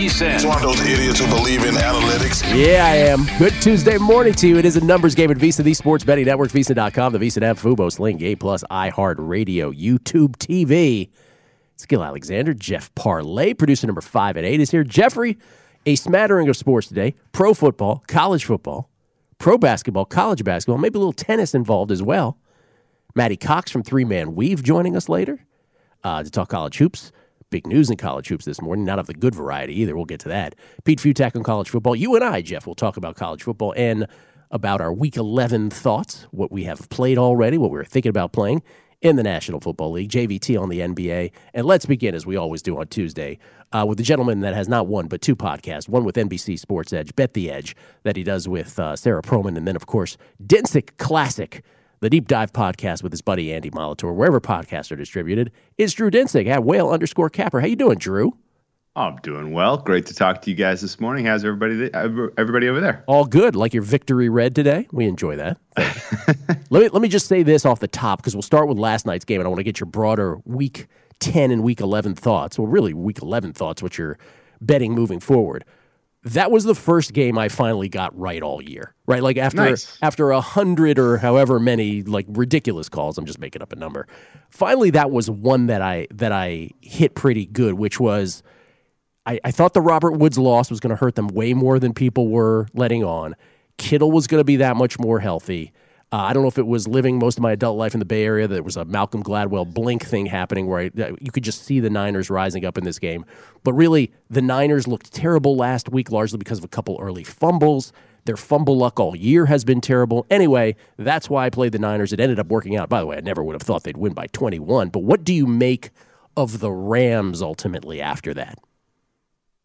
VSIN. It's one of those idiots who believe in analytics. Yeah, I am. Good Tuesday morning to you. It is a numbers game at VSIN, the sports betting network, VSIN.com, the VSIN app, Fubo, Sling, Game Plus, iHeart Radio, YouTube TV. It's Gil Alexander, Jeff Parlay, producer number five and eight is here. Jeffrey, a smattering of sports today pro football, college football, pro basketball, college basketball, maybe a little tennis involved as well. Maddie Cox from Three Man Weave joining us later uh, to talk college hoops. Big news in college hoops this morning, not of the good variety either. We'll get to that. Pete Fiutak on college football. You and I, Jeff, will talk about college football and about our week 11 thoughts, what we have played already, what we are thinking about playing in the National Football League, JVT on the NBA. And let's begin, as we always do on Tuesday, uh, with the gentleman that has not one but two podcasts one with NBC Sports Edge, Bet the Edge, that he does with uh, Sarah Proman, and then, of course, Dinsick Classic the Deep Dive podcast with his buddy Andy Molitor, wherever podcasts are distributed, is Drew Dinsick at whale underscore capper. How you doing, Drew? I'm doing well. Great to talk to you guys this morning. How's everybody? Everybody over there? All good. Like your victory red today. We enjoy that. let me let me just say this off the top because we'll start with last night's game, and I want to get your broader week ten and week eleven thoughts. Well, really week eleven thoughts, what you're betting moving forward that was the first game I finally got right all year. Right, like after nice. after a hundred or however many like ridiculous calls, I'm just making up a number. Finally, that was one that I that I hit pretty good, which was I, I thought the Robert Woods loss was going to hurt them way more than people were letting on. Kittle was going to be that much more healthy. Uh, I don't know if it was living most of my adult life in the Bay Area. That there was a Malcolm Gladwell blink thing happening where I, you could just see the Niners rising up in this game. But really, the Niners looked terrible last week, largely because of a couple early fumbles. Their fumble luck all year has been terrible. Anyway, that's why I played the Niners. It ended up working out. By the way, I never would have thought they'd win by 21. But what do you make of the Rams ultimately after that?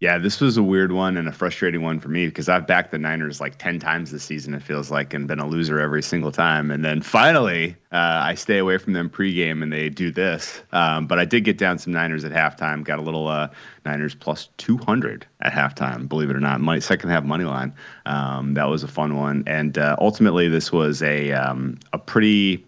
Yeah, this was a weird one and a frustrating one for me because I've backed the Niners like 10 times this season, it feels like, and been a loser every single time. And then finally, uh, I stay away from them pregame and they do this. Um, but I did get down some Niners at halftime, got a little uh, Niners plus 200 at halftime, believe it or not. Second half money line. Um, that was a fun one. And uh, ultimately, this was a, um, a pretty.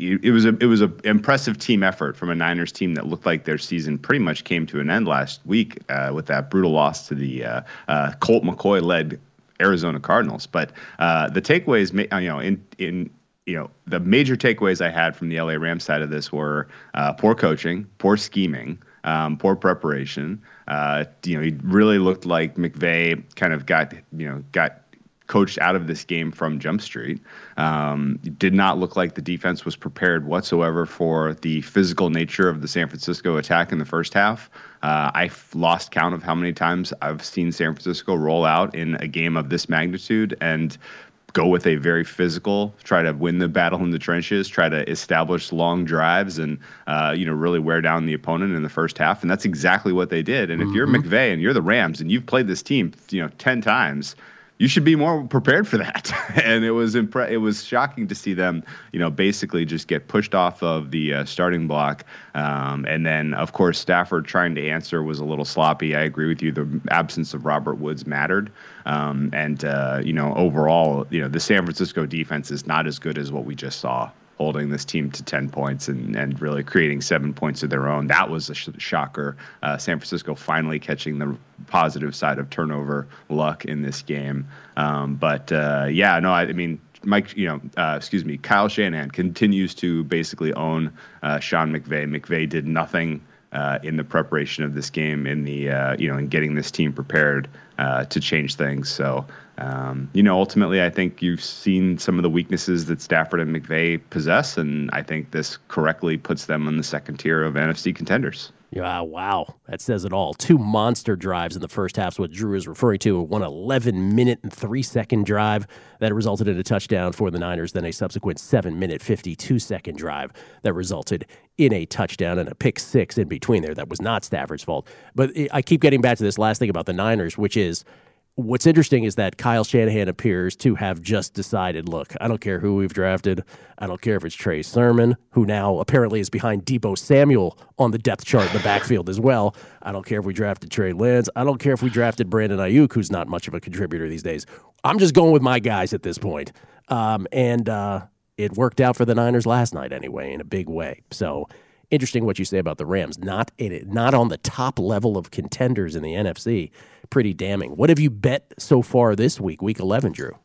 Uh, it was a it was a impressive team effort from a Niners team that looked like their season pretty much came to an end last week uh, with that brutal loss to the uh, uh, Colt McCoy led Arizona Cardinals. But uh, the takeaways, you know, in in you know the major takeaways I had from the LA Rams side of this were uh, poor coaching, poor scheming. Um, poor preparation. Uh, you know, he really looked like McVay kind of got, you know, got coached out of this game from Jump Street. Um, did not look like the defense was prepared whatsoever for the physical nature of the San Francisco attack in the first half. Uh, I've lost count of how many times I've seen San Francisco roll out in a game of this magnitude and go with a very physical, try to win the battle in the trenches, try to establish long drives, and uh, you know really wear down the opponent in the first half. And that's exactly what they did. And if mm-hmm. you're McVay and you're the Rams and you've played this team, you know, ten times, you should be more prepared for that. and it was impre- it was shocking to see them, you know, basically just get pushed off of the uh, starting block. Um, and then, of course, Stafford trying to answer was a little sloppy. I agree with you. The absence of Robert Woods mattered. Um, and uh, you know, overall, you know, the San Francisco defense is not as good as what we just saw holding this team to 10 points and, and really creating seven points of their own. That was a sh- shocker. Uh, San Francisco finally catching the positive side of turnover luck in this game. Um, but uh, yeah, no, I, I, mean, Mike, you know, uh, excuse me, Kyle Shanahan continues to basically own uh, Sean McVay. McVay did nothing uh, in the preparation of this game, in the uh, you know, in getting this team prepared uh, to change things. So, um, you know, ultimately, I think you've seen some of the weaknesses that Stafford and McVay possess, and I think this correctly puts them in the second tier of NFC contenders. Yeah, wow. That says it all. Two monster drives in the first half is what Drew is referring to. One 11 minute and three second drive that resulted in a touchdown for the Niners, then a subsequent seven minute, 52 second drive that resulted in a touchdown and a pick six in between there. That was not Stafford's fault. But I keep getting back to this last thing about the Niners, which is what's interesting is that Kyle Shanahan appears to have just decided look, I don't care who we've drafted. I don't care if it's Trey Sermon, who now apparently is behind Deebo Samuel on the depth chart in the backfield as well. I don't care if we drafted Trey Lance. I don't care if we drafted Brandon Aiyuk, who's not much of a contributor these days. I'm just going with my guys at this point. Um, and uh, it worked out for the Niners last night anyway in a big way. So interesting what you say about the Rams. Not in, not on the top level of contenders in the NFC pretty damning. What have you bet so far this week, week 11, Drew?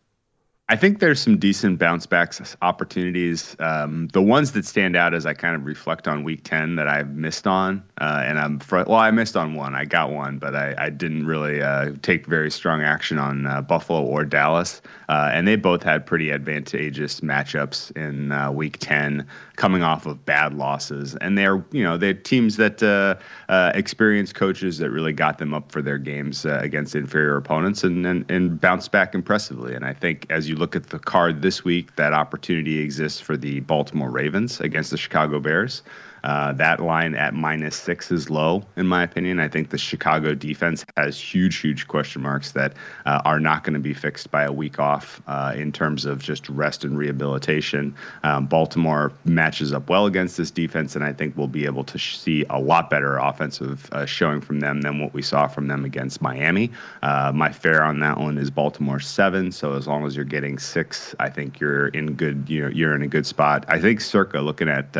I think there's some decent bounce back opportunities. Um, the ones that stand out as I kind of reflect on week 10 that I've missed on, uh, and I'm fr- well, I missed on one. I got one, but I, I didn't really uh, take very strong action on uh, Buffalo or Dallas. Uh, and they both had pretty advantageous matchups in uh, week 10 coming off of bad losses. And they're, you know, they're teams that uh, experienced coaches that really got them up for their games against inferior opponents and, and, and bounced back impressively. And I think as you look at the card this week, that opportunity exists for the Baltimore Ravens against the Chicago Bears. Uh, that line at minus six is low, in my opinion. I think the Chicago defense has huge, huge question marks that uh, are not going to be fixed by a week off uh, in terms of just rest and rehabilitation. Um, Baltimore matches up well against this defense, and I think we'll be able to sh- see a lot better offensive uh, showing from them than what we saw from them against Miami. Uh, my fair on that one is Baltimore seven. So as long as you're getting six, I think you're in good. You know, you're in a good spot. I think Circa looking at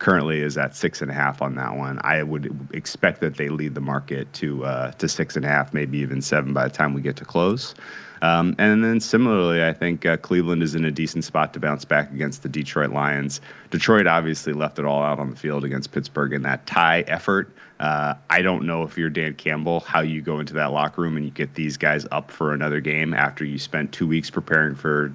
currently is at six and a half on that one. I would expect that they lead the market to uh, to six and a half, maybe even seven by the time we get to close. Um, and then similarly, I think uh, Cleveland is in a decent spot to bounce back against the Detroit Lions. Detroit obviously left it all out on the field against Pittsburgh in that tie effort. Uh, I don't know if you're Dan Campbell, how you go into that locker room and you get these guys up for another game after you spent two weeks preparing for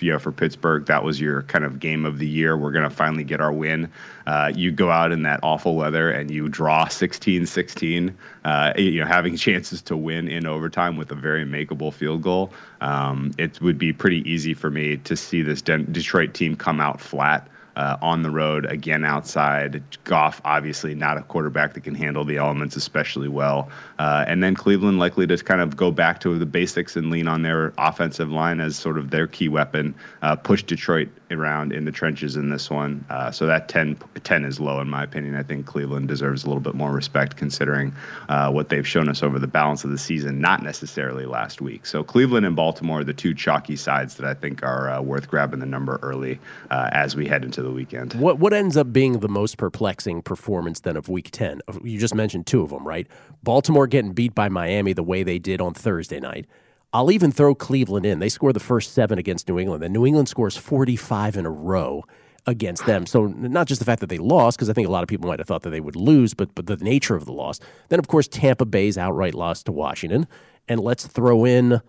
you know, for Pittsburgh, that was your kind of game of the year. We're going to finally get our win. Uh, you go out in that awful weather and you draw 16 16, uh, you know, having chances to win in overtime with a very makeable field goal. Um, it would be pretty easy for me to see this De- Detroit team come out flat uh, on the road, again outside. Goff, obviously not a quarterback that can handle the elements especially well. Uh, and then Cleveland likely to kind of go back to the basics and lean on their offensive line as sort of their key weapon, uh, push Detroit around in the trenches in this one. Uh, so that 10, 10 is low in my opinion. I think Cleveland deserves a little bit more respect considering uh, what they've shown us over the balance of the season, not necessarily last week. So Cleveland and Baltimore are the two chalky sides that I think are uh, worth grabbing the number early as we head into the weekend. What what ends up being the most perplexing performance then of Week Ten? You just mentioned two of them, right? Baltimore getting beat by Miami the way they did on Thursday night. I'll even throw Cleveland in. They score the first seven against New England. Then New England scores 45 in a row against them. So not just the fact that they lost, because I think a lot of people might have thought that they would lose, but but the nature of the loss. Then of course Tampa Bay's outright loss to Washington, and let's throw in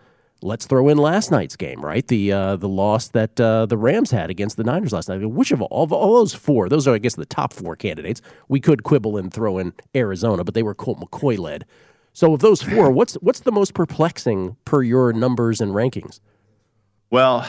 let's throw in last night's game, right? The uh, the loss that uh, the Rams had against the Niners last night. Which of all, of all those four? Those are, I guess, the top four candidates. We could quibble and throw in Arizona, but they were Colt McCoy led. So of those four, what's what's the most perplexing per your numbers and rankings? Well,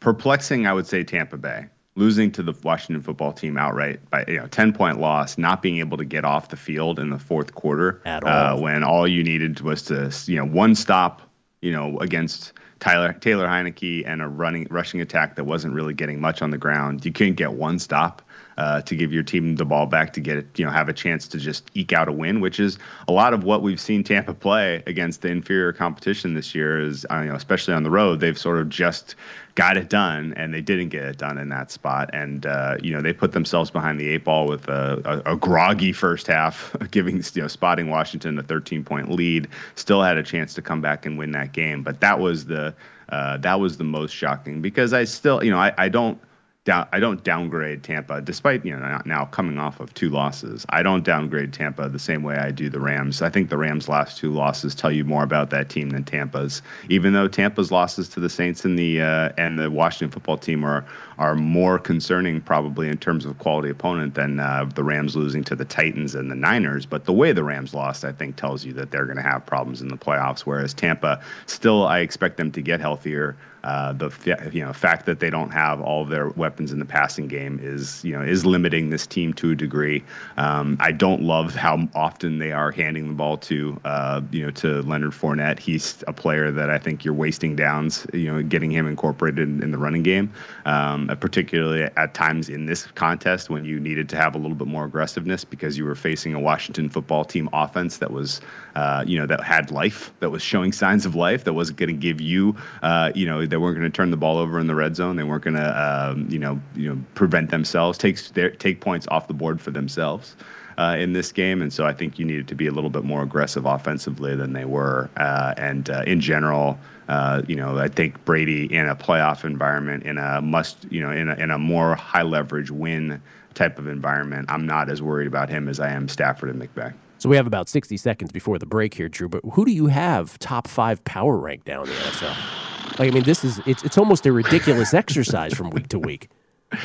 perplexing, I would say Tampa Bay losing to the Washington football team outright by you know 10 point loss, not being able to get off the field in the fourth quarter at all, uh, when all you needed was to you know one stop, you know against Tyler Taylor Heinicke and a running rushing attack that wasn't really getting much on the ground. You couldn't get one stop uh, to give your team the ball back to get it, you know, have a chance to just eke out a win, which is a lot of what we've seen Tampa play against the inferior competition this year. Is uh, you know, especially on the road, they've sort of just got it done, and they didn't get it done in that spot. And uh, you know, they put themselves behind the eight ball with a, a, a groggy first half, giving you know, spotting Washington a 13 point lead. Still had a chance to come back and win that game, but that was the uh, that was the most shocking because I still, you know, I, I don't down, I don't downgrade Tampa, despite you know now coming off of two losses. I don't downgrade Tampa the same way I do the Rams. I think the Rams' last two losses tell you more about that team than Tampa's. Even though Tampa's losses to the Saints and the uh, and the Washington football team are are more concerning probably in terms of quality opponent than uh, the Rams losing to the Titans and the Niners. But the way the Rams lost, I think, tells you that they're going to have problems in the playoffs. Whereas Tampa, still, I expect them to get healthier. Uh, the you know fact that they don't have all their weapons in the passing game is you know is limiting this team to a degree. Um, I don't love how often they are handing the ball to uh, you know to Leonard Fournette. He's a player that I think you're wasting downs. You know, getting him incorporated in, in the running game, um, particularly at times in this contest when you needed to have a little bit more aggressiveness because you were facing a Washington football team offense that was uh, you know that had life, that was showing signs of life, that wasn't going to give you uh, you know they weren't going to turn the ball over in the red zone. They weren't going to, um, you know, you know, prevent themselves, take take points off the board for themselves. Uh, in this game, and so I think you needed to be a little bit more aggressive offensively than they were. Uh, and uh, in general, uh, you know, I think Brady in a playoff environment, in a must, you know, in a, in a more high leverage win type of environment, I'm not as worried about him as I am Stafford and McVay. So we have about 60 seconds before the break here, Drew. But who do you have top five power rank down in the NFL? Like, I mean, this is it's it's almost a ridiculous exercise from week to week.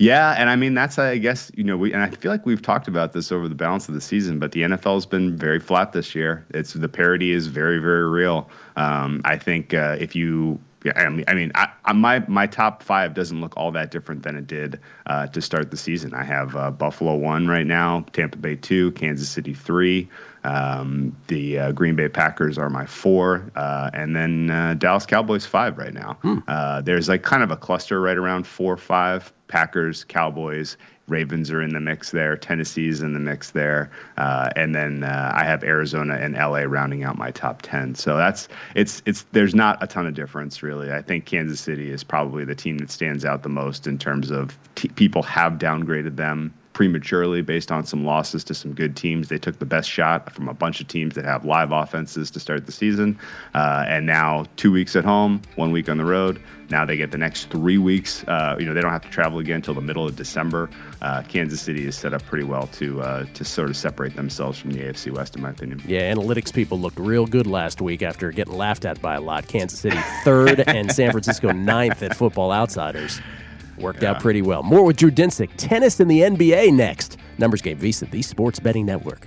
Yeah, and I mean that's I guess you know we and I feel like we've talked about this over the balance of the season, but the NFL's been very flat this year. It's the parity is very very real. Um, I think uh, if you yeah, I mean, I mean, I, I, my my top five doesn't look all that different than it did uh, to start the season. I have uh, Buffalo one right now, Tampa Bay two, Kansas City three. Um, the uh, Green Bay Packers are my four, uh, and then uh, Dallas Cowboys five right now. Hmm. Uh, there's like kind of a cluster right around four, five. Packers, Cowboys, Ravens are in the mix there. Tennessee's in the mix there, uh, and then uh, I have Arizona and LA rounding out my top ten. So that's it's it's there's not a ton of difference really. I think Kansas City is probably the team that stands out the most in terms of t- people have downgraded them prematurely based on some losses to some good teams. They took the best shot from a bunch of teams that have live offenses to start the season. Uh, and now, two weeks at home, one week on the road. Now they get the next three weeks. Uh, you know, they don't have to travel again until the middle of December. Uh, Kansas City is set up pretty well to uh, to sort of separate themselves from the AFC West, in my opinion. Yeah, analytics people looked real good last week after getting laughed at by a lot. Kansas City third and San Francisco ninth at Football Outsiders. Worked yeah. out pretty well. More with Drew Dinsick. Tennis in the NBA next. Numbers Game VSIN, the Sports Betting Network.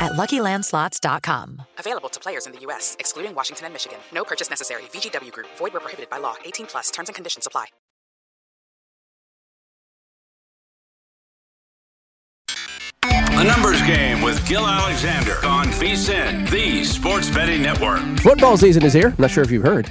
at LuckyLandSlots.com. Available to players in the U.S., excluding Washington and Michigan. No purchase necessary. VGW Group. Void where prohibited by law. 18 plus. Terms and conditions apply. The Numbers Game with Gil Alexander on VSIN, the Sports Betting Network. Football season is here. Not sure if you've heard.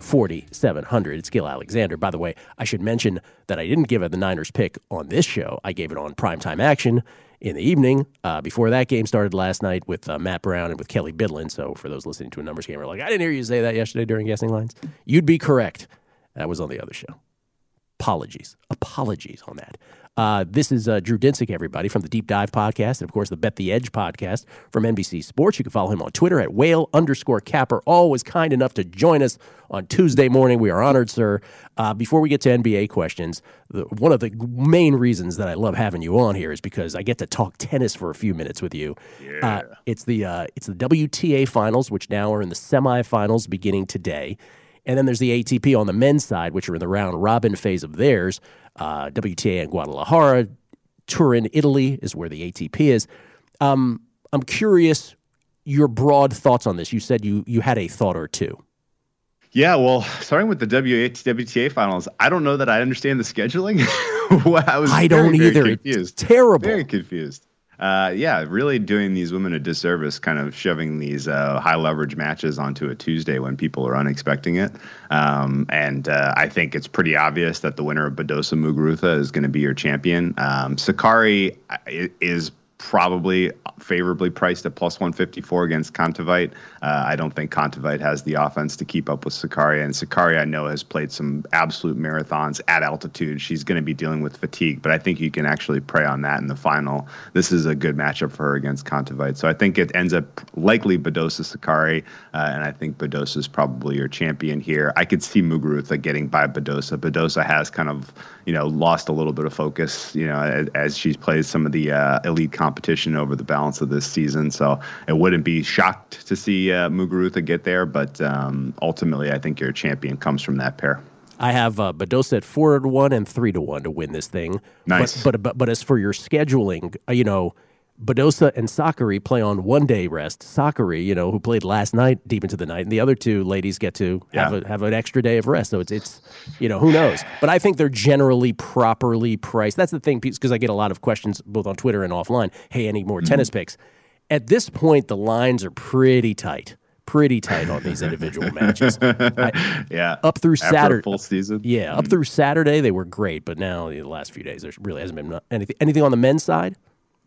4700. It's Gil Alexander. By the way, I should mention that I didn't give it the Niners pick on this show. I gave it on primetime action in the evening uh, before that game started last night with uh, Matt Brown and with Kelly Bidlin. So for those listening to a numbers game, are like, I didn't hear you say that yesterday during guessing lines. You'd be correct. That was on the other show. Apologies. Apologies on that. Uh, this is uh, Drew Dinsick, everybody, from the Deep Dive podcast, and of course the Bet the Edge podcast from NBC Sports. You can follow him on Twitter at whale underscore capper. Always kind enough to join us on Tuesday morning. We are honored, sir. Uh, before we get to NBA questions, the, one of the main reasons that I love having you on here is because I get to talk tennis for a few minutes with you. Yeah. it's the uh, it's the WTA finals, which now are in the semifinals beginning today. And then there's the ATP on the men's side, which are in the round robin phase of theirs. Uh, WTA in Guadalajara, Turin, Italy is where the ATP is. Um, I'm curious your broad thoughts on this. You said you you had a thought or two. Yeah, well, starting with the WTA finals, I don't know that I understand the scheduling. I was I don't very, either. Very confused. It's terrible. Very confused. Uh, yeah, really doing these women a disservice, kind of shoving these uh, high leverage matches onto a Tuesday when people are unexpecting it. Um, and uh, I think it's pretty obvious that the winner of Badosa Muguruza is going to be your champion. Um, Sakkari uh, is probably favorably priced at plus 154 against Kontaveit. Uh, I don't think Kontaveit has the offense to keep up with Sakkari. And Sakkari, I know, has played some absolute marathons at altitude. She's going to be dealing with fatigue, but I think you can actually prey on that in the final. This is a good matchup for her against Kontaveit. So I think it ends up likely Badosa Sakkari, uh, and I think Badosa is probably your champion here. I could see Muguruza getting by Badosa. Badosa has kind of, you know, lost a little bit of focus, you know, as, as she's played some of the uh, elite competition over the balance of this season. So it wouldn't be shocked to see uh, Muguruza get there, but um, ultimately, I think your champion comes from that pair. I have uh, Badosa at four to one and three to one to win this thing. Nice. But but but, but as for your scheduling, uh, you know, Badosa and Sakkari play on one day rest. Sakkari, you know, who played last night deep into the night, and the other two ladies get to have Yeah. a, have an extra day of rest. So it's it's you know who knows. But I think they're generally properly priced. That's the thing because I get a lot of questions both on Twitter and offline. Hey, any more mm-hmm. tennis picks? At this point, the lines are pretty tight. Pretty tight on these individual matches. I- yeah. up through After Saturday. full season. Yeah, up mm-hmm. through Saturday they were great, but now the last few days there really hasn't been anything. Anything on the men's side?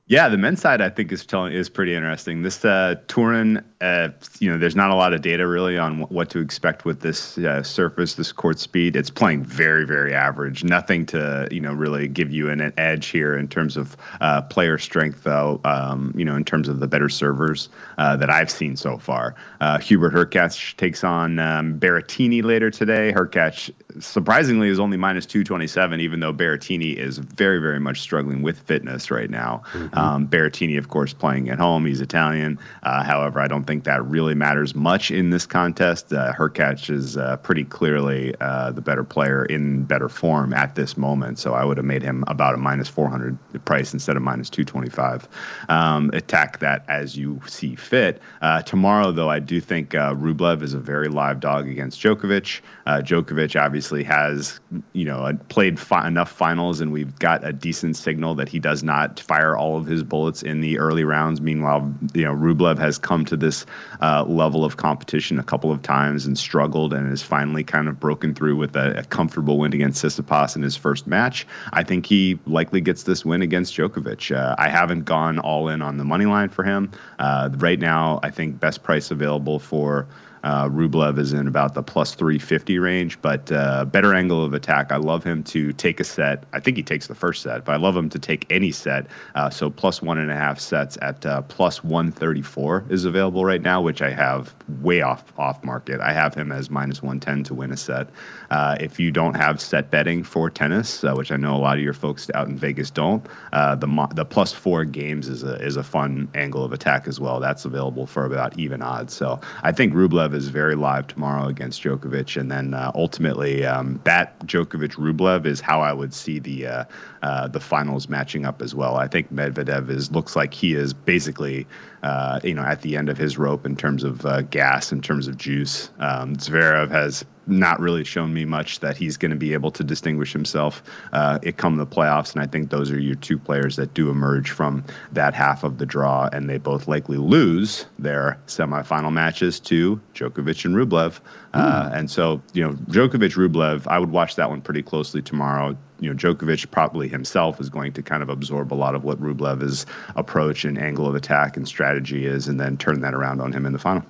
Yeah, the men's side I think is telling is pretty interesting. This uh, Turin, uh, you know, there's not a lot of data really on wh- what to expect with this uh, surface, this court speed. It's playing very, very average. Nothing to you know really give you an, an edge here in terms of uh, player strength, though. Um, you know, in terms of the better servers uh, that I've seen so far. Uh, Hubert Hurkacz takes on um, Berrettini later today. Hurkacz surprisingly is only minus 227, even though Berrettini is very, very much struggling with fitness right now. Mm-hmm. Um, Berrettini, of course, playing at home. He's Italian. Uh, however, I don't think that really matters much in this contest. Uh, Hurkacz is uh, pretty clearly uh, the better player in better form at this moment. So I would have made him about a minus 400 price instead of minus 225. Um, attack that as you see fit. Uh, tomorrow, though, I do think uh, Rublev is a very live dog against Djokovic. Uh, Djokovic obviously has, you know, played fi- enough finals, and we've got a decent signal that he does not fire all of his bullets in the early rounds. Meanwhile, you know, Rublev has come to this uh, level of competition a couple of times and struggled, and has finally kind of broken through with a, a comfortable win against Tsitsipas in his first match. I think he likely gets this win against Djokovic. Uh, I haven't gone all in on the money line for him. Uh, right now, I think best price available for uh, Rublev is in about the plus 350 range, but uh, better angle of attack. I love him to take a set. I think he takes the first set, but I love him to take any set. Uh, so plus one and a half sets at uh, plus 134 is available right now, which I have way off off market. I have him as minus 110 to win a set. Uh, if you don't have set betting for tennis, uh, which I know a lot of your folks out in Vegas don't, the the plus four games is a is a fun angle of attack as well. That's available for about even odds. So I think Rublev Is very live tomorrow against Djokovic, and then uh, ultimately um, that Djokovic Rublev is how I would see the uh, uh, the finals matching up as well. I think Medvedev is looks like he is basically uh, you know at the end of his rope in terms of uh, gas, in terms of juice. Um, Zverev has not really shown me much that he's going to be able to distinguish himself uh, it come the playoffs. And I think those are your two players that do emerge from that half of the draw, and they both likely lose their semifinal matches to Djokovic and Rublev. Uh, and so, you know, Djokovic Rublev, I would watch that one pretty closely tomorrow. You know, Djokovic probably himself is going to kind of absorb a lot of what Rublev's approach and angle of attack and strategy is, and then turn that around on him in the final.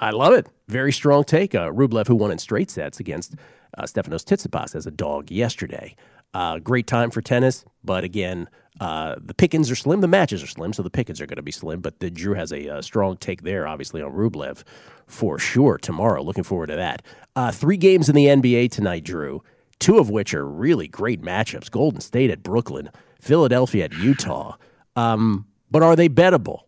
I love it. Very strong take. Uh, Rublev, who won in straight sets against uh, Stefanos Tsitsipas as a dog yesterday. Uh, great time for tennis, but again, uh, the pickings are slim. The matches are slim, so the pickings are going to be slim. But the Drew has a, uh, strong take there, obviously on Rublev for sure tomorrow. Looking forward to that. Uh, three games in the NBA tonight, Drew. Two of which are really great matchups: Golden State at Brooklyn, Philadelphia at Utah. Um, but are they bettable?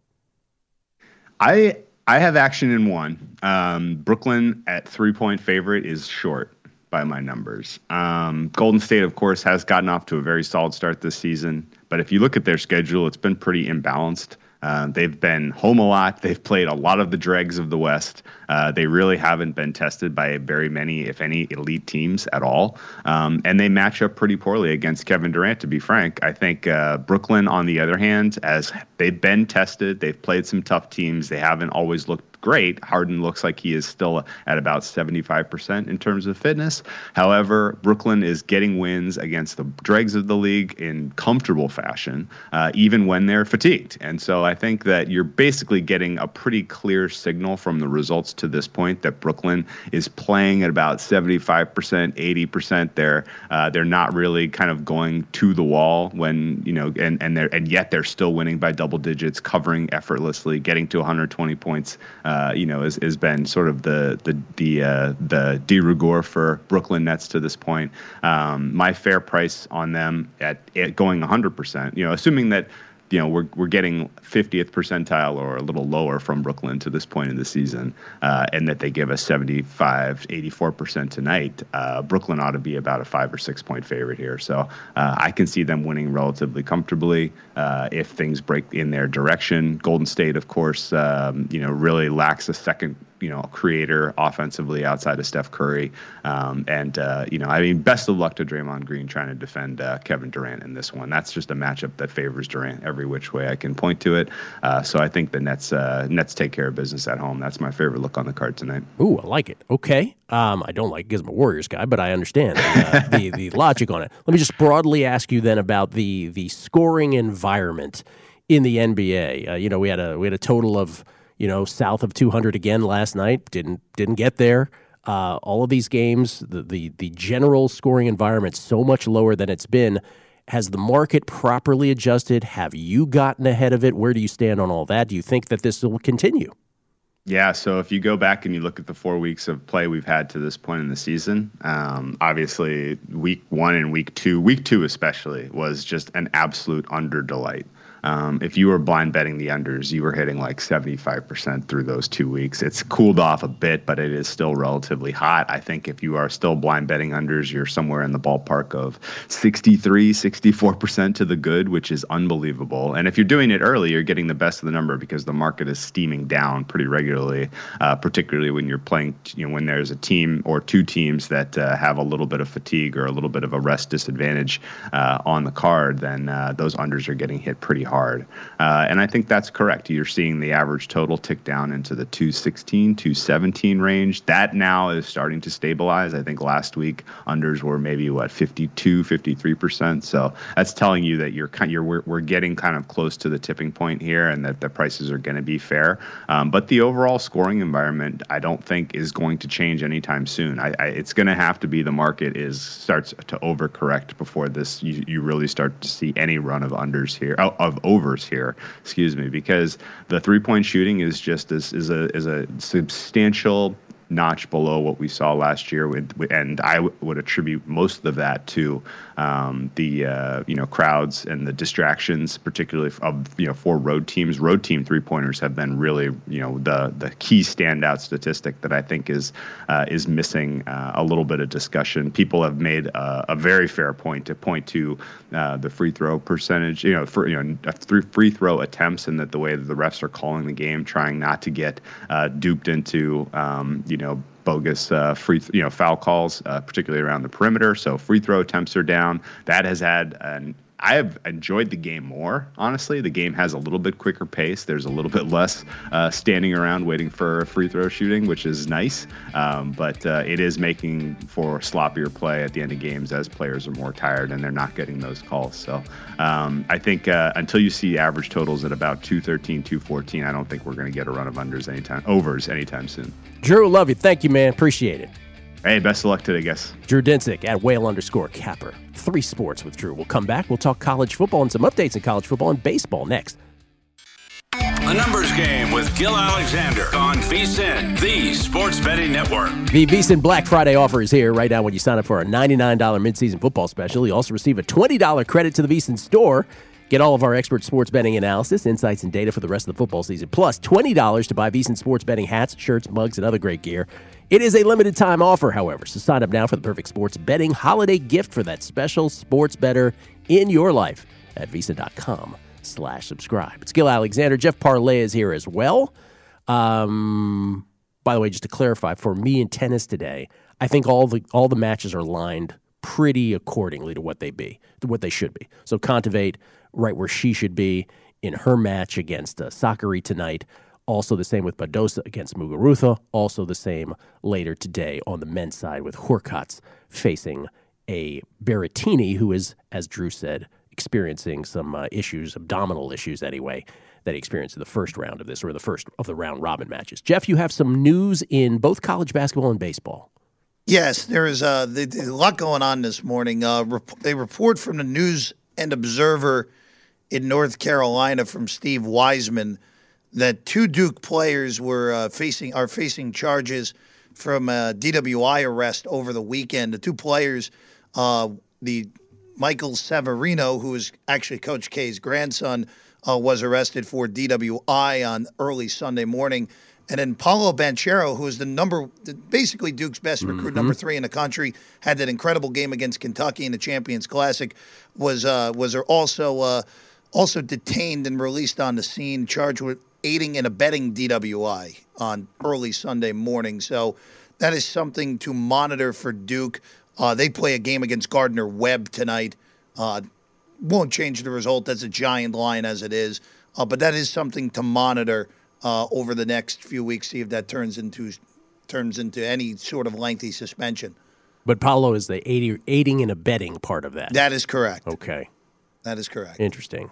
I I have action in one. Um, Brooklyn at three point favorite is short by my numbers. Um, Golden State, of course, has gotten off to a very solid start this season. But if you look at their schedule, it's been pretty imbalanced. Uh, they've been home a lot. They've played a lot of the dregs of the West. Uh, they really haven't been tested by very many, if any, elite teams at all. Um, and they match up pretty poorly against Kevin Durant, to be frank. I think uh, Brooklyn, on the other hand, as they've been tested, they've played some tough teams. They haven't always looked great. Harden looks like he is still at about 75% in terms of fitness. However, Brooklyn is getting wins against the dregs of the league in comfortable fashion, uh, even when they're fatigued. And so I think that you're basically getting a pretty clear signal from the results to this point that Brooklyn is playing at about 75%, 80%. They're uh, they're not really kind of going to the wall when you know, and and they're and yet they're still winning by double digits, covering effortlessly, getting to 120 points uh, you know, has, has been sort of the the the uh, the de rigueur for Brooklyn Nets to this point. Um, my fair price on them at, at going 100%. You know, assuming that you know we're we're getting 50th percentile or a little lower from Brooklyn to this point in the season, uh, and that they give us 75, 84 percent tonight. Uh, Brooklyn ought to be about a five or six point favorite here, so uh, I can see them winning relatively comfortably uh, if things break in their direction. Golden State, of course, um, you know, really lacks a second you know creator offensively outside of Steph Curry. Um, and uh, you know, I mean, best of luck to Draymond Green trying to defend uh, Kevin Durant in this one. That's just a matchup that favors Durant every which way I can point to it. Uh, so I think the Nets uh, Nets take care of business at home. That's my favorite look on the card tonight. Ooh, I like it. Okay. Um, I don't like it because I'm a Warriors guy, but I understand uh, the the logic on it. Let me just broadly ask you then about the the scoring environment in the NBA. Uh, you know, we had a we had a total of you know, south of 200 again last night. Didn't didn't get there. Uh, all of these games, the, the the general scoring environment so much lower than it's been. Has the market properly adjusted? Have you gotten ahead of it? Where do you stand on all that? Do you think that this will continue? Yeah, so if you go back and you look at the four weeks of play we've had to this point in the season, um, obviously week one and week two, week two especially, was just an absolute under delight. Um, if you were blind betting the unders, you were hitting like 75% through those two weeks. It's cooled off a bit, but it is still relatively hot. I think if you are still blind betting unders, you're somewhere in the ballpark of 63, 64% to the good, which is unbelievable. And if you're doing it early, you're getting the best of the number because the market is steaming down pretty regularly, uh, particularly when you're playing, you know, when there's a team or two teams that uh, have a little bit of fatigue or a little bit of a rest disadvantage uh, on the card, then uh, those unders are getting hit pretty hard. Uh, and I think that's correct. You're seeing the average total tick down into the 216, 217 range. That now is starting to stabilize. I think last week unders were maybe what 52, 53%. So that's telling you that you're kind you're we're, we're getting kind of close to the tipping point here and that the prices are going to be fair. Um, but the overall scoring environment I don't think is going to change anytime soon. I, I it's going to have to be the market is starts to overcorrect before this you, you really start to see any run of unders here of overs here, excuse me, because the three point shooting is just is, is a is a substantial notch below what we saw last year. With, and I w- would attribute most of that to um, the uh, you know crowds and the distractions, particularly of you know for road teams. Road team three pointers have been really you know the the key standout statistic that I think is uh, is missing uh, a little bit of discussion. People have made a, a very fair point to point to uh, the free throw percentage, you know, for you know three free throw attempts, and that the way that the refs are calling the game, trying not to get uh, duped into um, you know bogus uh, free, you know, foul calls, uh, particularly around the perimeter. So free throw attempts are down. That has had an I have enjoyed the game more, honestly. The game has a little bit quicker pace. There's a little bit less uh, standing around waiting for free throw shooting, which is nice. Um, but uh, it is making for sloppier play at the end of games as players are more tired and they're not getting those calls. So um, I think uh, until you see average totals at about 213, 214, I don't think we're going to get a run of unders anytime, overs anytime soon. Drew, love you. Thank you, man. Appreciate it. Hey, best of luck today, guys. Drew Dinsick at whale underscore capper. Three sports with Drew. We'll come back. We'll talk college football and some updates in college football and baseball next. A numbers game with Gil Alexander on VSIN, the sports betting network. The VSIN Black Friday offer is here right now when you sign up for a $99 midseason football special. You also receive a $20 credit to the VSIN store. Get all of our expert sports betting analysis, insights, and data for the rest of the football season, plus $20 to buy VSIN sports betting hats, shirts, mugs, and other great gear. It is a limited time offer, however, so sign up now for the perfect sports betting holiday gift for that special sports better in your life at VSIN.com slash subscribe. It's Gil Alexander. Jeff Parlay is here as well. Um, by the way, just to clarify, for me in tennis today, I think all the all the matches are lined pretty accordingly to what they be, to what they should be. So Kontaveit right where she should be in her match against uh, Sakkari tonight. Also the same with Badosa against Muguruza. Also the same later today on the men's side with Hurkacz facing a Berrettini who is, as Drew said, experiencing some uh, issues, abdominal issues anyway, that he experienced in the first round of this or the first of the round robin matches. Jeff, you have some news in both college basketball and baseball. Yes, there is uh, a lot going on this morning. Uh, rep- they report from the News and Observer in North Carolina from Steve Wiseman that two Duke players were uh, facing are facing charges from a DWI arrest over the weekend. The two players, uh, the Michael Savarino, who is actually Coach K's grandson, uh, was arrested for DWI on early Sunday morning. And then Paolo Banchero, who is the number, basically Duke's best recruit, Mm-hmm. number three in the country, had that incredible game against Kentucky in the Champions Classic, was uh, was also uh, also detained and released on the scene, charged with aiding and abetting DWI on early Sunday morning. So that is something to monitor for Duke. Uh, they play a game against Gardner Webb tonight. Uh, won't change the result. That's a giant line as it is, uh, but that is something to monitor uh, over the next few weeks. See if that turns into turns into any sort of lengthy suspension. But Paolo is the aiding, aiding and abetting part of that. That is correct. Okay. That is correct. Interesting.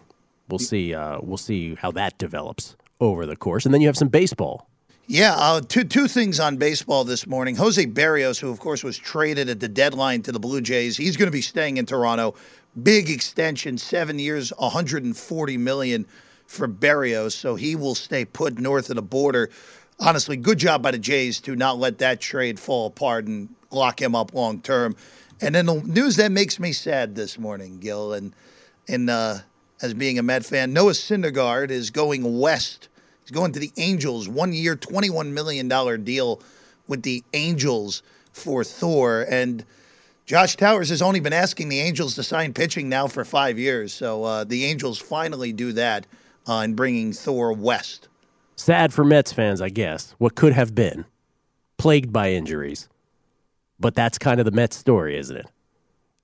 We'll see. Uh, we'll see how that develops over the course, and then you have some baseball. Yeah, uh, two two things on baseball this morning. Jose Berrios, who of course was traded at the deadline to the Blue Jays, he's going to be staying in Toronto. Big extension, seven years, 140 million for Berrios, so he will stay put north of the border. honestly, good job by the Jays to not let that trade fall apart and lock him up long term. And then the news that makes me sad this morning, Gil, and and uh, as being a Met fan, Noah Syndergaard is going west. He's going to the Angels, one year, twenty-one million dollar deal with the Angels for Thor. And Josh Towers has only been asking the Angels to sign pitching now for five years. So uh, the Angels finally do that uh, in bringing Thor west. Sad for Mets fans, I guess. What could have been plagued by injuries. But that's kind of the Mets story, isn't it?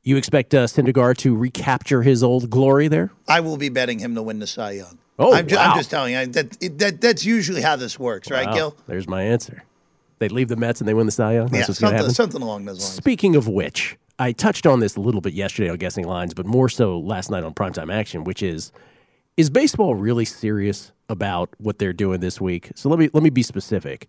You expect uh, Syndergaard to recapture his old glory there? I will be betting him to win the Cy Young. Oh, I'm, ju- wow. I'm just telling you that, it, that that's usually how this works, right, Wow, Gill? There's my answer. They leave the Mets and they win the Cy Young. That's Yeah, what's going to something, happen. something along those lines. Speaking of which, I touched on this a little bit yesterday on Guessing Lines, but more so last night on Primetime Action, which is is baseball really serious about what they're doing this week? So let me let me be specific.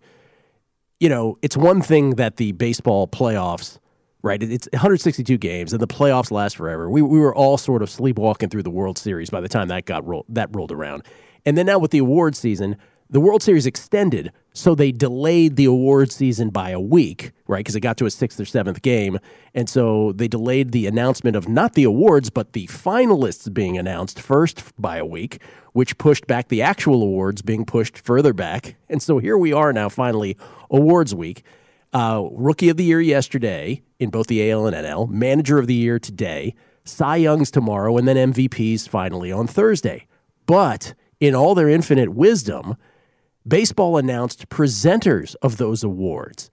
You know, it's one thing that the baseball playoffs, right? It's 162 games and the playoffs last forever. We we were all sort of sleepwalking through the World Series by the time that got rolled that rolled around. And then now with the award season, the World Series extended, so they delayed the award season by a week, right? Because it got to a sixth or seventh game. And so they delayed the announcement of not the awards, but the finalists being announced first by a week, which pushed back the actual awards being pushed further back. And so here we are now, finally, awards week. Uh, Rookie of the Year yesterday in both the AL and NL, Manager of the Year today, Cy Young's tomorrow, and then MVPs finally on Thursday. But in all their infinite wisdom, baseball announced presenters of those awards.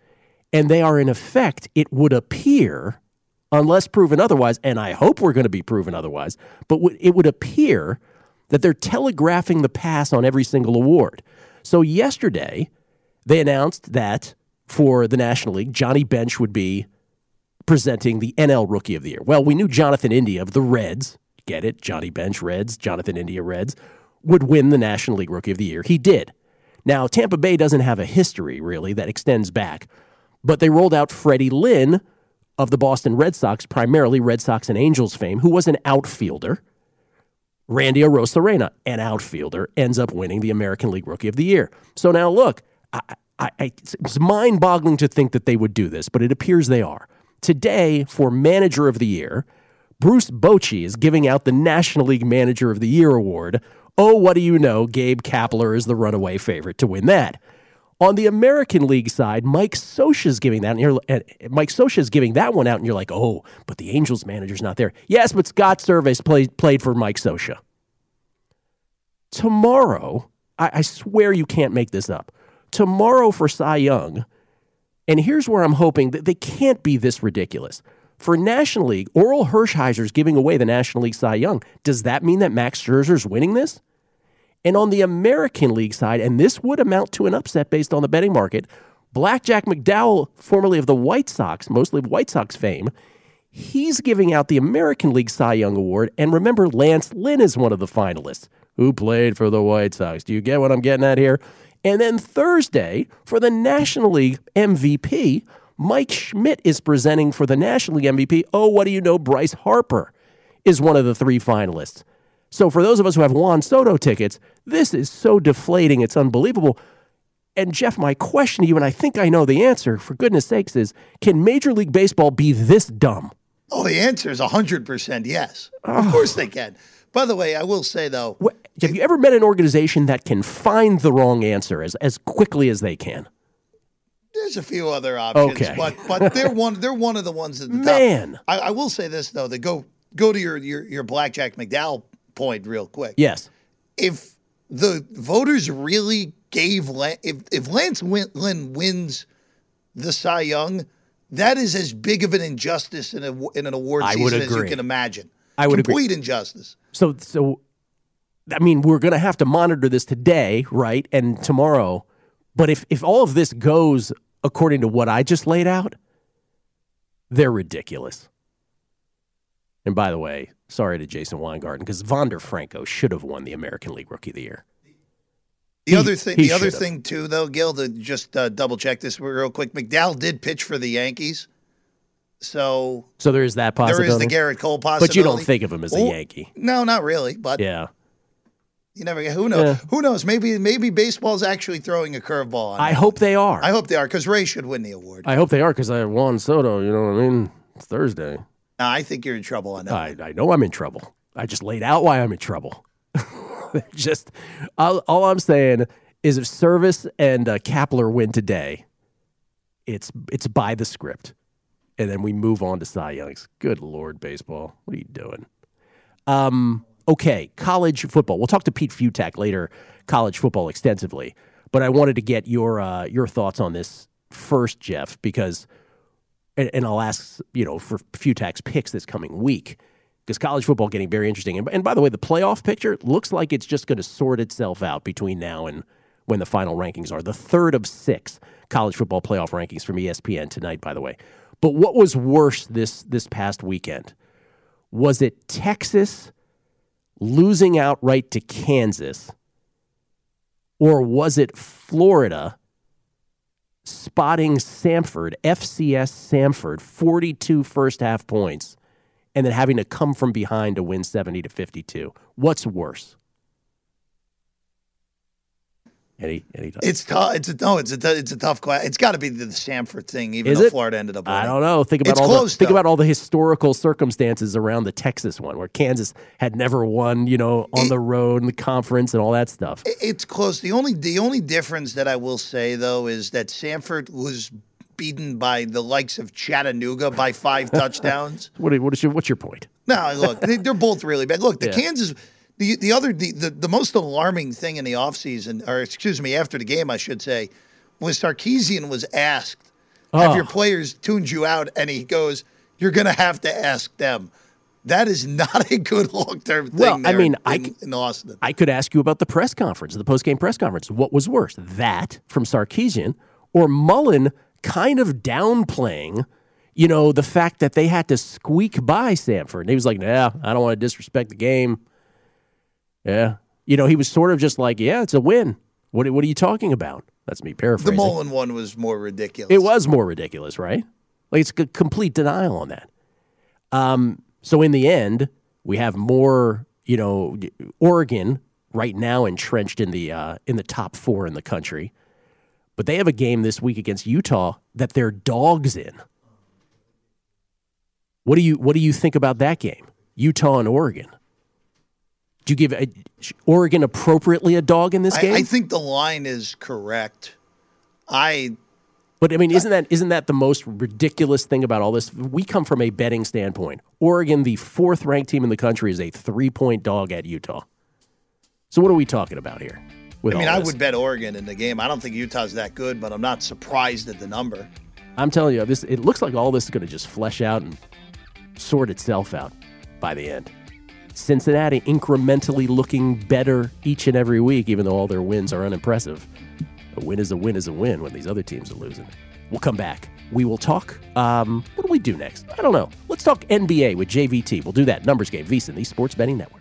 And they are, in effect, it would appear, unless proven otherwise, and I hope we're going to be proven otherwise, but it would appear that they're telegraphing the pass on every single award. So yesterday, they announced that for the National League, Johnny Bench would be presenting the NL Rookie of the Year. Well, we knew Jonathan India of the Reds, get it? Johnny Bench, Reds, Jonathan India, Reds, would win the National League Rookie of the Year. He did. Now, Tampa Bay doesn't have a history, really, that extends back, but they rolled out Freddie Lynn of the Boston Red Sox, primarily Red Sox and Angels fame, who was an outfielder. Randy Arozarena, an outfielder, ends up winning the American League Rookie of the Year. So now, look, I, I, I, it's mind boggling to think that they would do this, but it appears they are. Today, for Manager of the Year, Bruce Bochy is giving out the National League Manager of the Year award. Oh, what do you know? Gabe Kapler is the runaway favorite to win that. On the American League side, Mike Scioscia's giving that, and you're, Mike Scioscia's giving that one out, and you're like, oh, but the Angels manager's not there. Yes, but Scott Servais played played for Mike Scioscia. Tomorrow, I, I swear you can't make this up. Tomorrow for Cy Young, and here's where I'm hoping that they can't be this ridiculous. For National League, Orel Hershiser's giving away the National League Cy Young. Does that mean that Max Scherzer's winning this? And on the American League side, and this would amount to an upset based on the betting market, Blackjack McDowell, formerly of the White Sox, mostly of White Sox fame, he's giving out the American League Cy Young Award. And remember, Lance Lynn is one of the finalists who played for the White Sox. Do you get what I'm getting at here? And then Thursday, for the National League MVP, Mike Schmidt is presenting for the National League MVP. Oh, what do you know? Bryce Harper is one of the three finalists. So for those of us who have Juan Soto tickets, this is so deflating. It's unbelievable. And Jeff, my question to you, and I think I know the answer, for goodness sakes, is can Major League Baseball be this dumb? Oh, the answer is 100% yes. Of course they can. By the way, I will say, though, Have you ever met an organization that can find the wrong answer as, as quickly as they can? there's a few other options, Okay. but but they're one they're one of the ones at the Man. top. I, I will say this though, that go go to your your your blackjack McDowell point real quick. Yes. If the voters really gave Lan- if if Lance Win- Lynn wins the Cy Young, that is as big of an injustice in a in an award I season as you can imagine. I would agree. complete injustice. So, so, I mean, we're going to have to monitor this today, right, and tomorrow. But if if all of this goes according to what I just laid out, they're ridiculous. And by the way, sorry to Jason Weingarten because Wander Franco should have won the American League Rookie of the Year. The He- other thing, the other should've. thing too, though, Gill, to just uh, double check this real quick. McDowell did pitch for the Yankees, so So there is that possibility. there is the Gerrit Cole possibility. But you don't think of him as a Yankee. No, not really. But Yeah. You never who knows. Yeah. Who knows? Maybe maybe baseball's actually throwing a curveball. I hope they are. I hope they are because Ray should win the award. I hope they are because I have Juan Soto. You know what I mean? It's Thursday. No, I think you're in trouble on that. I, I know I'm in trouble. I just laid out why I'm in trouble. just all, all I'm saying is if Servais and uh, Kapler win today, it's it's by the script, and then we move on to Cy Young's. Good Lord, baseball, what are you doing? Um, okay, college football. We'll talk to Pete Fiutak later. College football extensively, but I wanted to get your uh, your thoughts on this first, Jeff, because and, and I'll ask you know for Fiutak's picks this coming week because college football getting very interesting. And, and by the way, the playoff picture looks like it's just going to sort itself out between now and when the final rankings are. The third of six college football playoff rankings from ESPN tonight, by the way. But what was worse this this past weekend? Was it Texas losing outright to Kansas, or was it Florida spotting Samford, FCS Samford, 42 first half points, and then having to come from behind to win 70 to 52? What's worse? Any, any It's tough. It's a, no. It's a t- it's a tough question. It's got to be the Samford thing, even Is though it? Florida ended up. Winning. I don't know. Think about It's all close, the think about all the historical circumstances around the Texas one, where Kansas had never won, you know, on the road in the conference and all that stuff. It's close. The only the only difference that I will say though is that Samford was beaten by the likes of Chattanooga by five touchdowns. What, what is your what's your point? No, look, they, they're both really bad. Look, the Yeah. Kansas, the the other the, the the most alarming thing in the offseason, or excuse me, after the game, I should say, was Sarkisian was asked, "Have Oh. your players tuned you out?" And he goes, "You're going to have to ask them." That is not a good long term thing. Well, I mean, in, I in, in Austin. I could ask you about the press conference, the post game press conference. What was worse, that from Sarkisian or Mullen kind of downplaying, you know, the fact that they had to squeak by Samford? And he was like, "Nah, I don't want to disrespect the game." Yeah, you know, he was sort of just like, "Yeah, it's a win." What What are you talking about? That's me paraphrasing. The. Mullen one was more ridiculous. It was more ridiculous, right? Like it's a complete denial on that. Um, so in the end, we have more, you know, Oregon right now entrenched in the uh, in the top four in the country, but they have a game this week against Utah that they're dogs in. What do you What do you think about that game, Utah and Oregon? Do you give uh, Oregon appropriately a dog in this game? I think the line is correct. I But I mean, isn't that isn't that the most ridiculous thing about all this? We come from a betting standpoint. Oregon, the fourth ranked team in the country, is a three point dog at Utah. So what are we talking about here? I mean, I would bet Oregon in the game. I don't think Utah's that good, but I'm not surprised at the number. I'm telling you, this it looks like all this is going to just flesh out and sort itself out by the end. Cincinnati incrementally looking better each and every week, even though all their wins are unimpressive. A win is a win is a win when these other teams are losing. We'll come back. We will talk. Um, what do we do next? I don't know. Let's talk NBA with JVT. We'll do that. Numbers game, VSIN, the Sports Betting Network.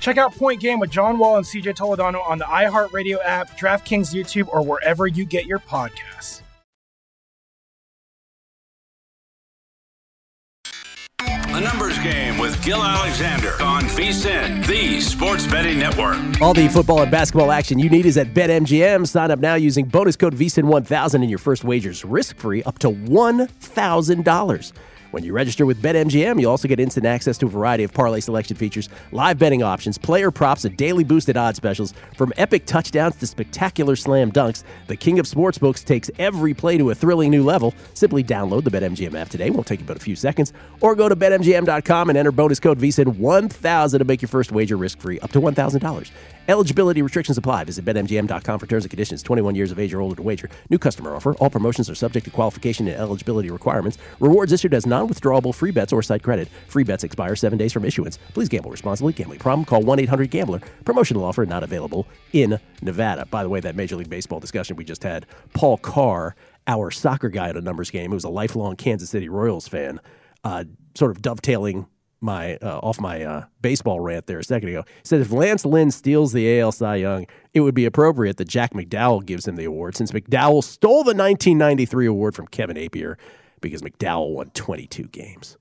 Check out Point Game with John Wall and CJ Toledano on the iHeartRadio app, DraftKings YouTube, or wherever you get your podcasts. A numbers game with Gill Alexander on VSIN, the Sports Betting Network. All the football and basketball action you need is at BetMGM. Sign up now using bonus code VSIN1000 and your first wager's risk-free up to $1,000. When you register with BetMGM, you'll also get instant access to a variety of parlay selection features, live betting options, player props, and daily boosted odds specials. From epic touchdowns to spectacular slam dunks, the king of sportsbooks takes every play to a thrilling new level. Simply download the BetMGM app today. It Won't take you but a few seconds. Or go to BetMGM.com and enter bonus code VSIN1000 to make your first wager risk-free up to $1,000. Eligibility restrictions apply. Visit BetMGM.com for terms and conditions. 21 years of age or older to wager. New customer offer. All promotions are subject to qualification and eligibility requirements. Rewards issued as non-withdrawable free bets or site credit. Free bets expire seven days from issuance. Please gamble responsibly. Gambling problem? Call 1-800-GAMBLER. Promotional offer not available in Nevada. By the way, that Major League Baseball discussion we just had, Paul Carr, our soccer guy at a numbers game, who was a lifelong Kansas City Royals fan, uh, sort of dovetailing my uh, off my uh, baseball rant there a second ago. He said if Lance Lynn steals the AL Cy Young, it would be appropriate that Jack McDowell gives him the award, since McDowell stole the 1993 award from Kevin Appier because McDowell won 22 games.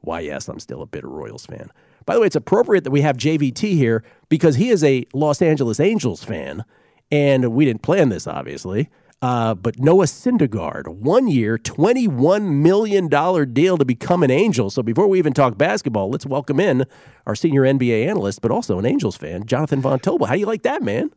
Why, yes, I'm still a bitter Royals fan. By the way, it's appropriate that we have JVT here because he is a Los Angeles Angels fan, and we didn't plan this, obviously. Uh, but Noah Syndergaard, one year, $21 million deal to become an Angel. So before we even talk basketball, let's welcome in our senior NBA analyst, but also an Angels fan, Jonathan Von Tobel. How do you like that, man?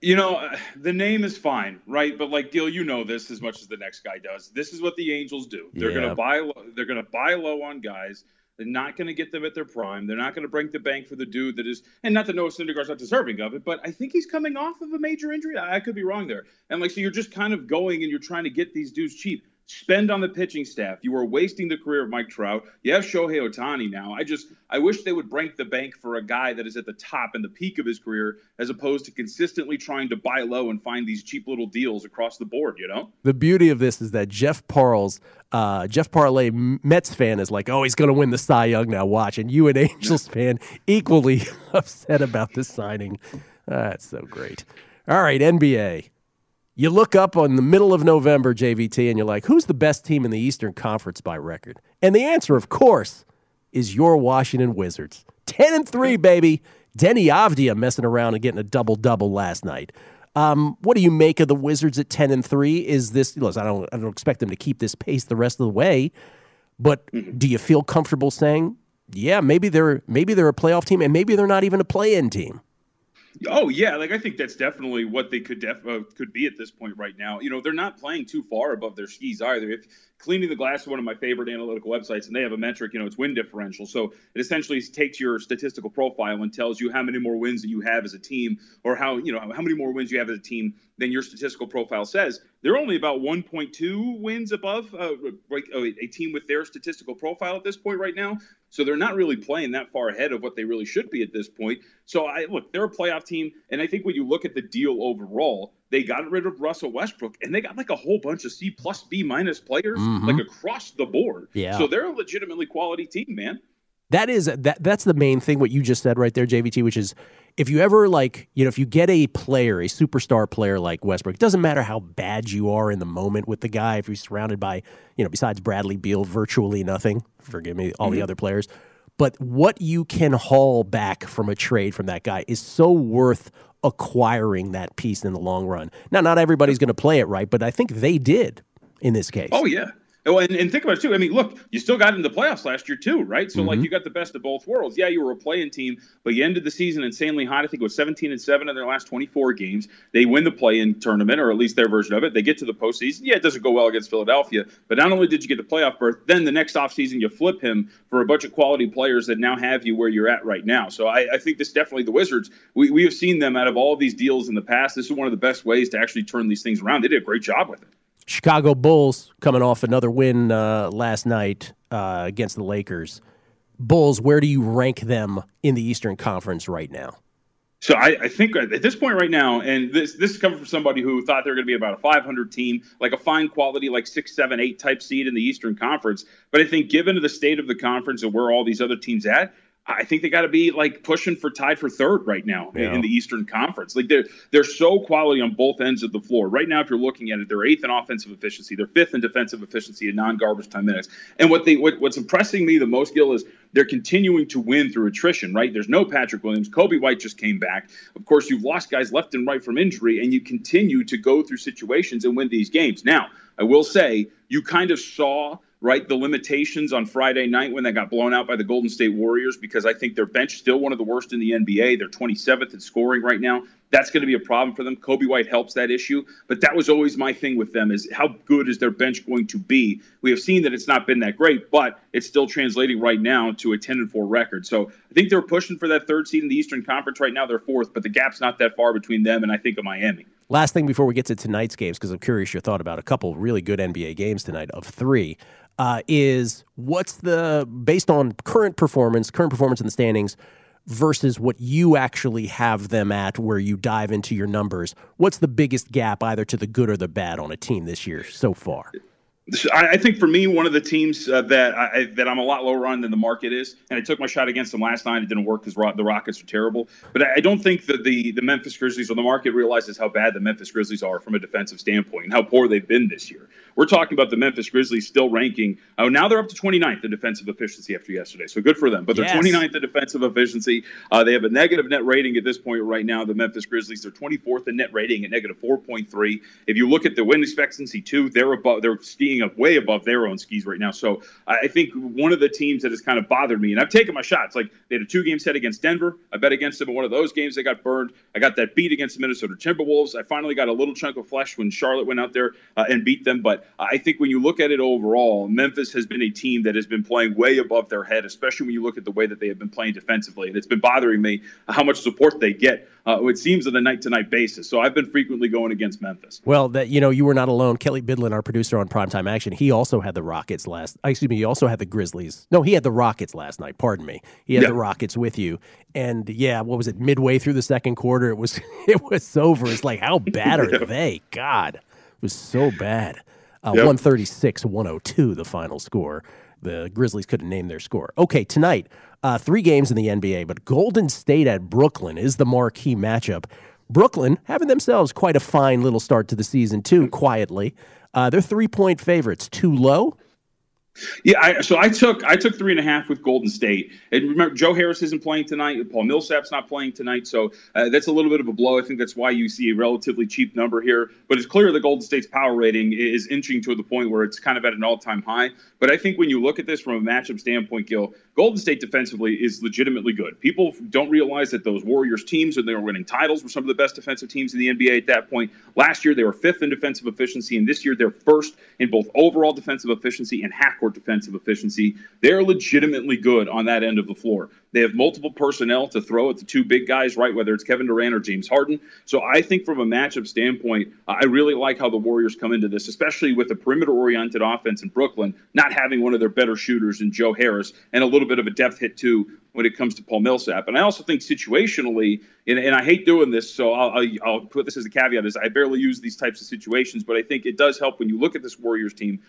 You know, the name is fine, right? But like deal, you know this as much as the next guy does. This is what the Angels do. They're Yeah. gonna buy. Low, they're gonna buy low on guys. They're not going to get them at their prime. They're not going to break the bank for the dude that is, and not that Noah Syndergaard's not deserving of it, but I think he's coming off of a major injury. I, I could be wrong there. And like, so you're just kind of going and you're trying to get these dudes cheap. Spend on the pitching staff. You are wasting the career of Mike Trout. You have Shohei Ohtani now. I just, I wish they would break the bank for a guy that is at the top and the peak of his career, as opposed to consistently trying to buy low and find these cheap little deals across the board. You know. The beauty of this is that Jeff Parles, uh, Jeff Parlay Mets fan is like, oh, he's going to win the Cy Young now. Watch, and you, an Angels fan, equally upset about this signing. That's so great. All right, NBA. You look up on the middle of November, JVT, and you're like, who's the best team in the Eastern Conference by record? And the answer, of course, is your Washington Wizards. 10 and 3, baby. Deni Avdija messing around and getting a double double last night. Um, what do you make of the Wizards at 10 and 3? Is this listen, I don't I don't expect them to keep this pace the rest of the way, but do you feel comfortable saying, yeah, maybe they're maybe they're a playoff team and maybe they're not even a play-in team? Oh yeah, like I think that's definitely what they could def- uh, could be at this point right now. You know, they're not playing too far above their skis either. If cleaning the glass is one of my favorite analytical websites, and they have a metric, you know, it's win differential. So it essentially takes your statistical profile and tells you how many more wins that you have as a team, or how you know how many more wins you have as a team than your statistical profile says. They're only about 1.2 wins above uh, a team with their statistical profile at this point right now. So they're not really playing that far ahead of what they really should be at this point. So I look, they're a playoff team, and I think when you look at the deal overall, they got rid of Russell Westbrook, and they got like a whole bunch of C plus B minus players, Mhm. like across the board. Yeah. So they're a legitimately quality team, man. That is that that's the main thing what you just said right there JVT which is if you ever like you know if you get a player a superstar player like Westbrook it doesn't matter how bad you are in the moment with the guy if you're surrounded by you know besides Bradley Beal virtually nothing forgive me all the Mhm. other players but what you can haul back from a trade from that guy is so worth acquiring that piece in the long run. Now, not everybody's going to play it right, but I think they did in this case. Oh yeah. Oh, and, and think about it too. I mean, look, you still got into the playoffs last year too, right? So Mm-hmm. like you got the best of both worlds. Yeah, you were a playing team, but you ended the season insanely hot. I think it was 17 and seven in their last 24 games. They win the play-in tournament, or at least their version of it. They get to the postseason. Yeah, it doesn't go well against Philadelphia, but not only did you get the playoff berth, then the next offseason you flip him for a bunch of quality players that now have you where you're at right now. So I, I think this definitely the Wizards. We we have seen them out of all of these deals in the past. This is one of the best ways to actually turn these things around. They did a great job with it. Chicago Bulls coming off another win uh, last night uh, against the Lakers. Bulls, where do you rank them in the Eastern Conference right now? So I, I think at this point right now, and this this is coming from somebody who thought they were going to be about a 500 team, like a fine quality, like six, seven, eight type seed in the Eastern Conference. But I think given the state of the conference and where all these other teams at, I think they got to be like pushing for tied for third right now in- Yeah. in the Eastern Conference. Like they're they're so quality on both ends of the floor. Right now, if you're looking at it, they're eighth in offensive efficiency, they're fifth in defensive efficiency in non-garbage time minutes. And what they what, what's impressing me the most, Gill, is they're continuing to win through attrition. Right? There's no Patrick Williams. Coby White just came back. Of course, you've lost guys left and right from injury, and you continue to go through situations and win these games. Now, I will say you kind of saw right the limitations on Friday night when they got blown out by the Golden State Warriors because I think their bench is still one of the worst in the NBA. They're 27th in scoring right now. That's going to be a problem for them. Coby White helps that issue, but that was always my thing with them is how good is their bench going to be? We have seen that it's not been that great, but it's still translating right now to a 10 and 4 record. So I think they're pushing for that third seed in the Eastern Conference right now. They're fourth, but the gap's not that far between them and I think of Miami. Last thing before we get to tonight's games, because I'm curious your thought about a couple really good NBA games tonight of three, uh, is what's the based on current performance, current performance in the standings versus what you actually have them at where you dive into your numbers. What's the biggest gap either to the good or the bad on a team this year so far? I think for me, one of the teams uh, that I, that I'm a lot lower on than the market is, and I took my shot against them last night. It didn't work because the Rockets are terrible. But I, I don't think that the the Memphis Grizzlies or the market realizes how bad the Memphis Grizzlies are from a defensive standpoint and how poor they've been this year. We're talking about the Memphis Grizzlies still ranking. Oh, now they're up to 29th in defensive efficiency after yesterday. So good for them. But they're Yes. 29th in defensive efficiency. Uh, they have a negative net rating at this point right now. The Memphis Grizzlies they're 24th in net rating at negative 4.3. If you look at the win expectancy too, they're above. They're skiing up way above their own skis right now. So I think one of the teams that has kind of bothered me, and I've taken my shots. Like they had a two-game set against Denver. I bet against them in one of those games. They got burned. I got that beat against the Minnesota Timberwolves. I finally got a little chunk of flesh when Charlotte went out there uh, and beat them. But I think when you look at it overall, Memphis has been a team that has been playing way above their head, especially when you look at the way that they have been playing defensively. And it's been bothering me how much support they get. Uh, it seems on a night-to-night basis. So I've been frequently going against Memphis. Well, that you know, you were not alone. Kelly Bidlin, our producer on Primetime Action, he also had the Rockets last. Excuse me, he also had the Grizzlies. No, he had the Rockets last night. Pardon me. He had Yeah. the Rockets with you, and yeah, what was it? Midway through the second quarter, it was it was over. It's like how bad are Yeah. they? God, it was so bad. Uh, Yep. 136 102, the final score. The Grizzlies couldn't name their score. Okay, tonight, uh, three games in the NBA, but Golden State at Brooklyn is the marquee matchup. Brooklyn having themselves quite a fine little start to the season, too, quietly. Uh, they're three point favorites. Too low? Yeah, I, so I took I took three and a half with Golden State. And remember, Joe Harris isn't playing tonight. Paul Millsap's not playing tonight, so uh, that's a little bit of a blow. I think that's why you see a relatively cheap number here. But it's clear that Golden State's power rating is inching to the point where it's kind of at an all-time high. But I think when you look at this from a matchup standpoint, Gill, Golden State defensively is legitimately good. People don't realize that those Warriors teams, when they were winning titles, were some of the best defensive teams in the NBA at that point. Last year, they were fifth in defensive efficiency, and this year they're first in both overall defensive efficiency and half-court defensive efficiency. They're legitimately good on that end of the floor. They have multiple personnel to throw at the two big guys, right? Whether it's Kevin Durant or James Harden. So I think from a matchup standpoint, I really like how the Warriors come into this, especially with a perimeter-oriented offense in Brooklyn, not having one of their better shooters in Joe Harris, and a little bit of a depth hit too when it comes to Paul Millsap. And I also think situationally, and, and I hate doing this, so I'll, I'll, I'll put this as a caveat: is I barely use these types of situations, but I think it does help when you look at this Warriors team.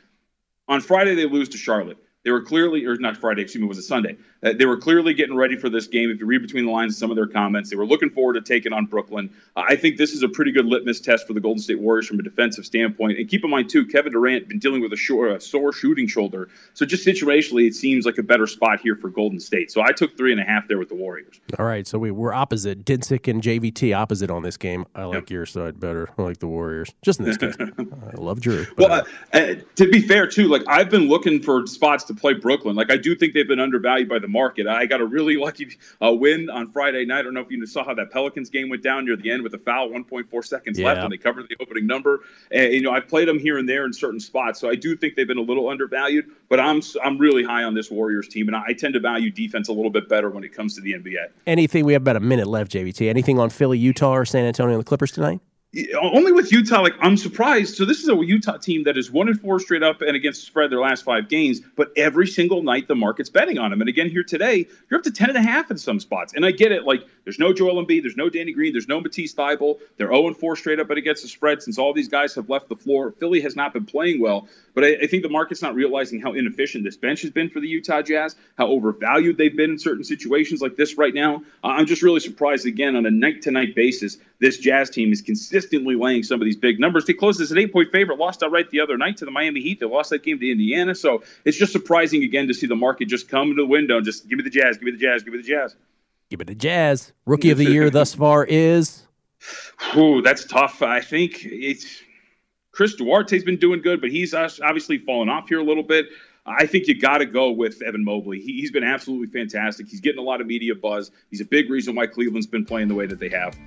On Friday, they lose to Charlotte. They were clearly, or not Friday, excuse me, it was a Sunday. Uh, they were clearly getting ready for this game. If you read between the lines of some of their comments, they were looking forward to taking on Brooklyn. Uh, I think this is a pretty good litmus test for the Golden State Warriors from a defensive standpoint. And keep in mind, too, Kevin Durant been dealing with a, short, a sore shooting shoulder. So just situationally, it seems like a better spot here for Golden State. So I took three and a half there with the Warriors. All right, so we, we're opposite. Dinsick and JVT opposite on this game. I like your side better. I like the Warriors. Just in this case. I love Drew. Well, uh, uh, to be fair, too, like I've been looking for spots to play Brooklyn. Like I do think they've been undervalued by the market. I got a really lucky uh, win on Friday night. I don't know if you saw how that Pelicans game went down near the end with a foul, 1.4 seconds Yeah. left, and they covered the opening number. And you know, I played them here and there in certain spots, so I do think they've been a little undervalued. But I'm I'm really high on this Warriors team, and I, I tend to value defense a little bit better when it comes to the NBA. Anything? We have about a minute left, JVT. Anything on Philly, Utah, or San Antonio and the Clippers tonight? Only with Utah, like I'm surprised. So this is a Utah team that is one and four straight up and against the spread their last five games, but every single night the market's betting on them. And again, here today, you're up to ten and a half in some spots. And I get it. Like there's no Joel Embiid, there's no Danny Green, there's no Matisse Thybulle. They're 0 and four straight up and against the spread since all these guys have left the floor. Philly has not been playing well, but I, I think the market's not realizing how inefficient this bench has been for the Utah Jazz, how overvalued they've been in certain situations like this right now. I'm just really surprised again on a night to night basis. This Jazz team is consistently laying some of these big numbers. They closed as an eight point favorite, lost outright the other night to the Miami Heat. They lost that game to Indiana. So it's just surprising again to see the market just come to the window and just give me the Jazz, give me the Jazz, give me the Jazz. Give it the Jazz. Rookie of the year thus far is Ooh, that's tough. I think it's Chris Duarte's been doing good, but he's obviously fallen off here a little bit. I think you got to go with Evan Mobley. He, he's been absolutely fantastic. He's getting a lot of media buzz. He's a big reason why Cleveland's been playing the way that they have.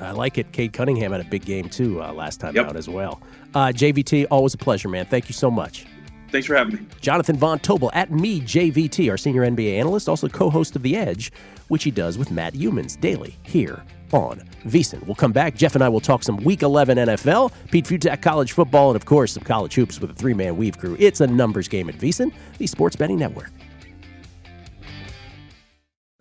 I like it. Cade Cunningham had a big game too uh, last time Yep. out as well. Uh, JVT, always a pleasure, man. Thank you so much. Thanks for having me. Jonathan Von Tobel at me JVT, our senior NBA analyst, also co-host of The Edge, which he does with Matt Youmans daily here on VSIN. We'll come back. Jeff and I will talk some Week 11 NFL, Pete Fiutak college football, and of course some college hoops with a three-man weave crew. It's a numbers game at VSIN, the sports betting network.